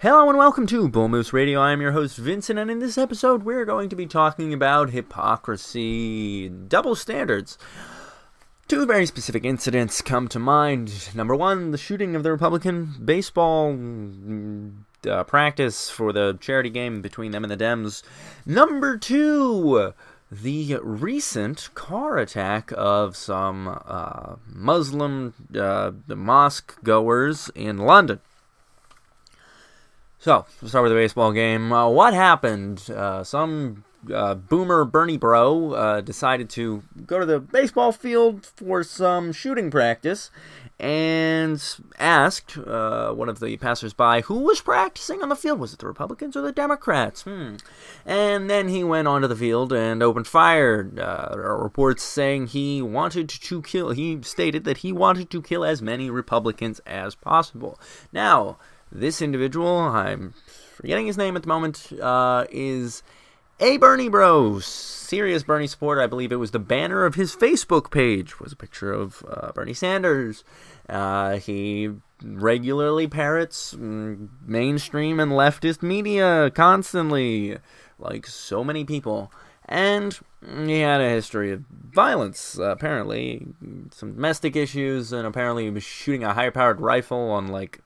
Hello and welcome to Bull Moose Radio. I am your host Vincent, and in this episode, we're going to be talking about hypocrisy, double standards. Two very specific incidents come to mind. Number one, the shooting of the Republican baseball mm, uh, practice for the charity game between them and the Dems. Number two, the recent car attack of some uh, Muslim uh, mosque goers in London. So, we'll start with the baseball game. Uh, what happened? Uh, some uh, boomer Bernie Bro uh, decided to go to the baseball field for some shooting practice and asked uh, one of the passersby who was practicing on the field. Was it the Republicans or the Democrats? Hmm. And then he went onto the field and opened fire. Uh, reports saying he wanted to kill, he stated that he wanted to kill as many Republicans as possible. Now, this individual, I'm forgetting his name at the moment, uh, is a Bernie Bro, serious Bernie supporter. I believe it was the banner of his Facebook page was a picture of uh, Bernie Sanders. Uh, he regularly parrots mm, mainstream and leftist media constantly, like so many people. And he had a history of violence, apparently, some domestic issues, and apparently he was shooting a high-powered rifle on like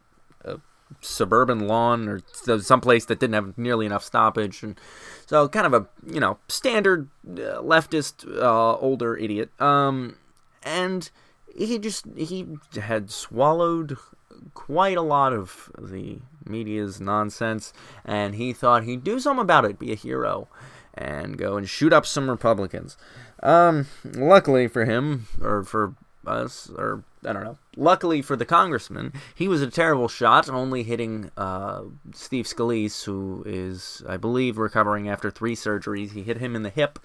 suburban lawn or someplace that didn't have nearly enough stoppage, and so kind of a you know standard uh, leftist uh, older idiot. Um, and he just he had swallowed quite a lot of the media's nonsense, and he thought he'd do something about it, be a hero, and go and shoot up some Republicans. Um, luckily for him, or for us, or I don't know. Luckily for the congressman, he was a terrible shot, only hitting uh, Steve Scalise, who is, I believe, recovering after three surgeries. He hit him in the hip.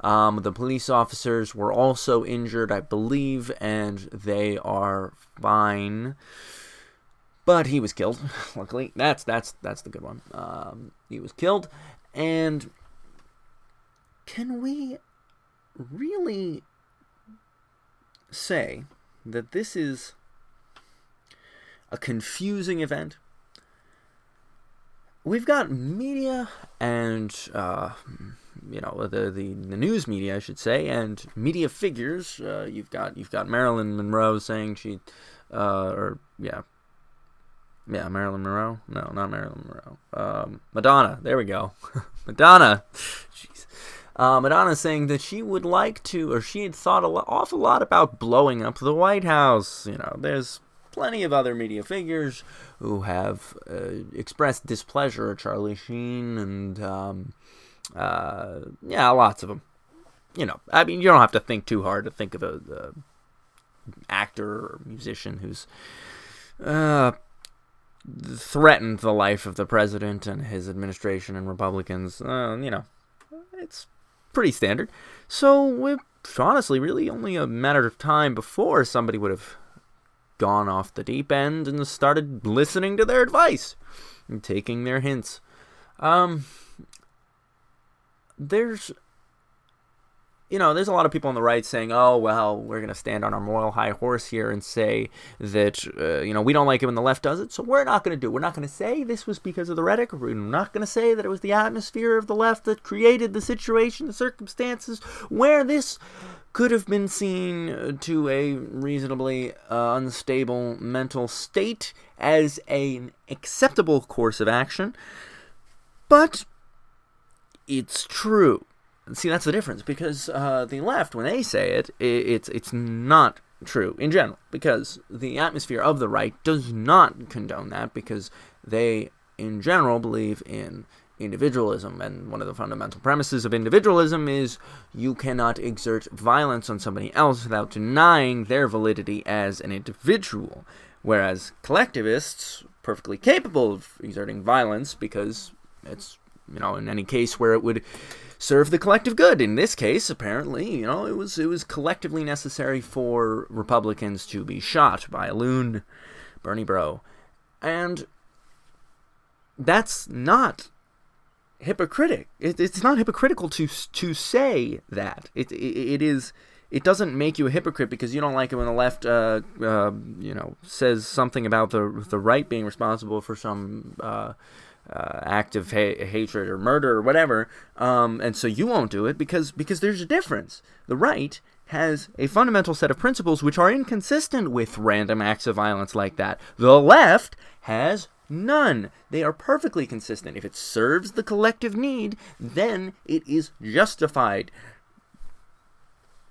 Um, the police officers were also injured, I believe, and they are fine. But he was killed. Luckily, that's that's that's the good one. Um, he was killed, and can we really say that this is a confusing event. We've got media and, uh, you know, the, the, the news media, I should say, and media figures. Uh, you've got you've got Marilyn Monroe saying she, uh, or yeah, yeah, Marilyn Monroe. No, not Marilyn Monroe. Um, Madonna. There we go. Madonna. Jeez. Madonna saying that she would like to, or she had thought an awful lot about blowing up the White House. You know, there's plenty of other media figures who have uh, expressed displeasure. Charlie Sheen and um, uh, yeah, lots of them. You know, I mean, you don't have to think too hard to think of a, a actor or musician who's uh, threatened the life of the president and his administration and Republicans. Uh, you know, it's pretty standard. So it's honestly really only a matter of time before somebody would have gone off the deep end and started listening to their advice and taking their hints. Um, there's you know, there's a lot of people on the right saying, "Oh, well, we're going to stand on our moral high horse here and say that uh, you know we don't like it when the left does it, so we're not going to do. it. We're not going to say this was because of the rhetoric. We're not going to say that it was the atmosphere of the left that created the situation, the circumstances where this could have been seen to a reasonably uh, unstable mental state as an acceptable course of action, but it's true." See that's the difference because uh, the left when they say it, it, it's it's not true in general because the atmosphere of the right does not condone that because they in general believe in individualism and one of the fundamental premises of individualism is you cannot exert violence on somebody else without denying their validity as an individual whereas collectivists perfectly capable of exerting violence because it's you know in any case where it would serve the collective good. In this case, apparently, you know, it was it was collectively necessary for Republicans to be shot by a loon, Bernie Bro, and that's not hypocritic. It, it's not hypocritical to to say that. It, it it is it doesn't make you a hypocrite because you don't like it when the left, uh, uh, you know, says something about the the right being responsible for some uh, uh, act of ha- hatred or murder or whatever, um, and so you won't do it because because there's a difference. The right has a fundamental set of principles which are inconsistent with random acts of violence like that. The left has none. They are perfectly consistent. If it serves the collective need, then it is justified.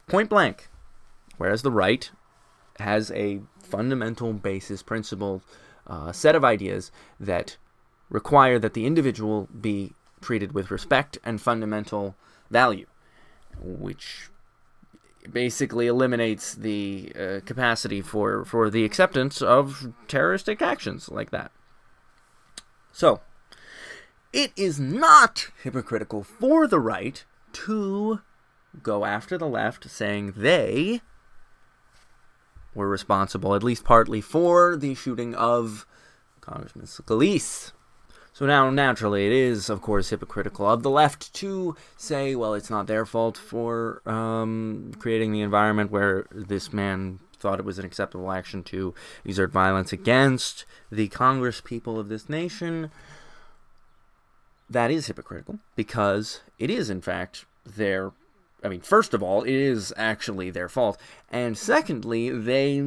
Point blank. Whereas the right has a fundamental basis principle uh, set of ideas that require that the individual be treated with respect and fundamental value, which basically eliminates the uh, capacity for, for the acceptance of terroristic actions like that. So, it is not hypocritical for the right to go after the left, saying they were responsible, at least partly, for the shooting of Congressman Scalise. So now, naturally, it is, of course, hypocritical of the left to say, well, it's not their fault for um, creating the environment where this man thought it was an acceptable action to exert violence against the Congress people of this nation. That is hypocritical because it is, in fact, their. I mean, first of all, it is actually their fault. And secondly, they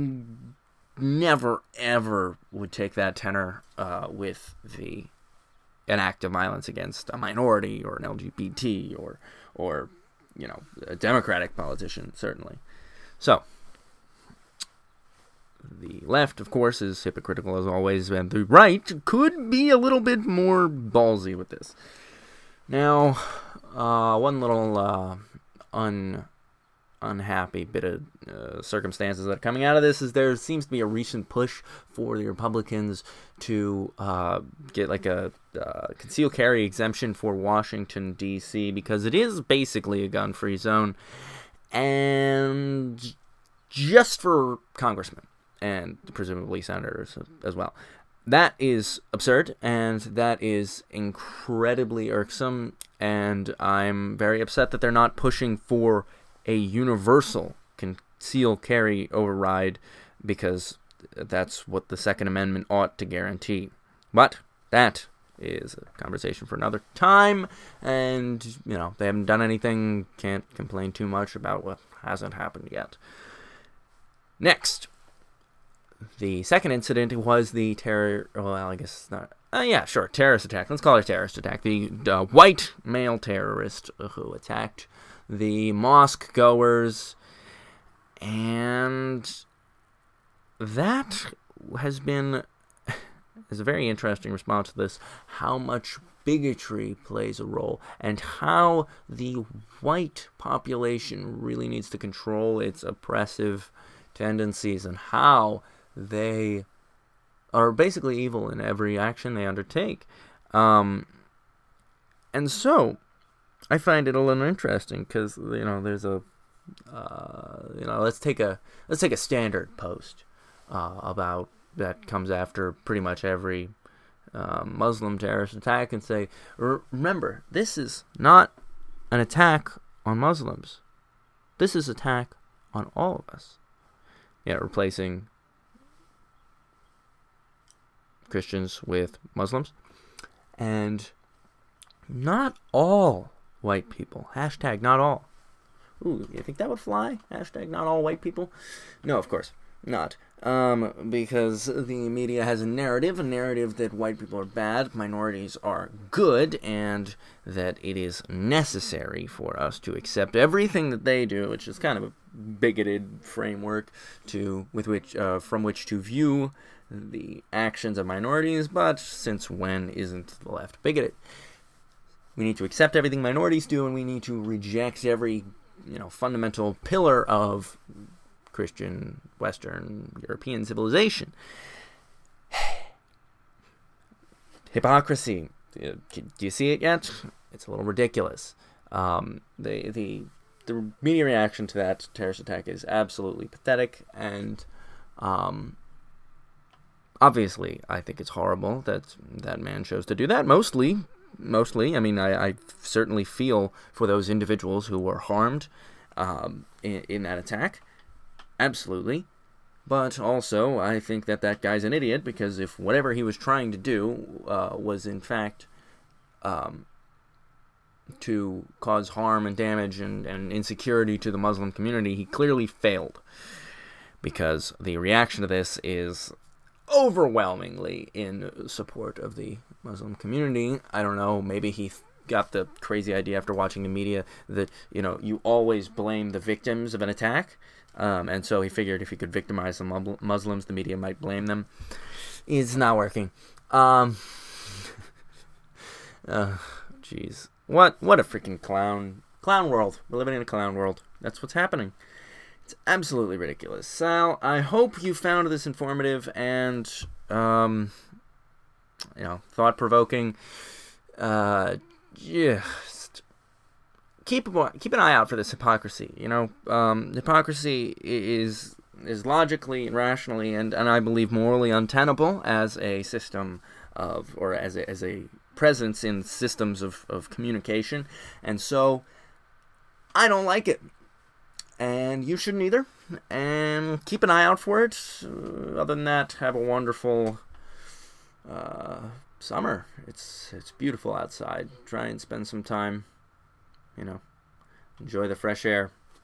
never, ever would take that tenor uh, with the an act of violence against a minority or an LGBT or or you know a Democratic politician certainly. So the left, of course, is hypocritical as always, and the right could be a little bit more ballsy with this. Now, uh, one little uh, un unhappy bit of uh, circumstances that are coming out of this is there seems to be a recent push for the Republicans to uh, get like a uh, conceal carry exemption for Washington D.C. because it is basically a gun-free zone, and just for congressmen and presumably senators as well. That is absurd, and that is incredibly irksome, and I'm very upset that they're not pushing for a universal conceal carry override because that's what the Second Amendment ought to guarantee. But that is a conversation for another time, and you know they haven't done anything. Can't complain too much about what hasn't happened yet. Next, the second incident was the terror. Well, I guess not. Uh, yeah, sure, terrorist attack. Let's call it a terrorist attack. The uh, white male terrorist who attacked the mosque goers, and that has been is a very interesting response to this. How much bigotry plays a role, and how the white population really needs to control its oppressive tendencies, and how they are basically evil in every action they undertake. Um, and so, I find it a little interesting because you know there's a uh, you know let's take a let's take a standard post uh, about that comes after pretty much every um, Muslim terrorist attack and say remember this is not an attack on Muslims this is attack on all of us yeah replacing Christians with Muslims and not all white people. Hashtag not all. Ooh, you think that would fly? Hashtag not all white people? No, of course not. Um, because the media has a narrative, a narrative that white people are bad, minorities are good, and that it is necessary for us to accept everything that they do, which is kind of a bigoted framework to with which uh, from which to view the actions of minorities. But since when isn't the left bigoted? We need to accept everything minorities do, and we need to reject every, you know, fundamental pillar of Christian, Western, European civilization. Hypocrisy. Do you see it yet? It's a little ridiculous. Um, the the the media reaction to that terrorist attack is absolutely pathetic, and um, obviously, I think it's horrible that that man chose to do that. Mostly mostly. I mean, I, I certainly feel for those individuals who were harmed. um, in, in that attack. Absolutely. But also, I think that that guy's an idiot because if whatever he was trying to do uh, was in fact um, to cause harm and damage and, and insecurity to the Muslim community, he clearly failed. Because the reaction to this is overwhelmingly in support of the Muslim community. I don't know, maybe he got the crazy idea after watching the media that, you know, you always blame the victims of an attack. Um, and so he figured if he could victimize the Muslims, the media might blame them. It's not working. Um, uh, jeez. What what a freaking clown clown world. We're living in a clown world. That's what's happening. It's absolutely ridiculous. Sal, I hope you found this informative and um you know, thought provoking. Uh just keep keep an eye out for this hypocrisy. You know, um, hypocrisy is is logically rationally and, and I believe morally untenable as a system of or as a, as a presence in systems of, of communication. And so I don't like it. And you shouldn't either. And keep an eye out for it. Other than that, have a wonderful uh, summer. It's it's beautiful outside. Try and spend some time, you know, enjoy the fresh air.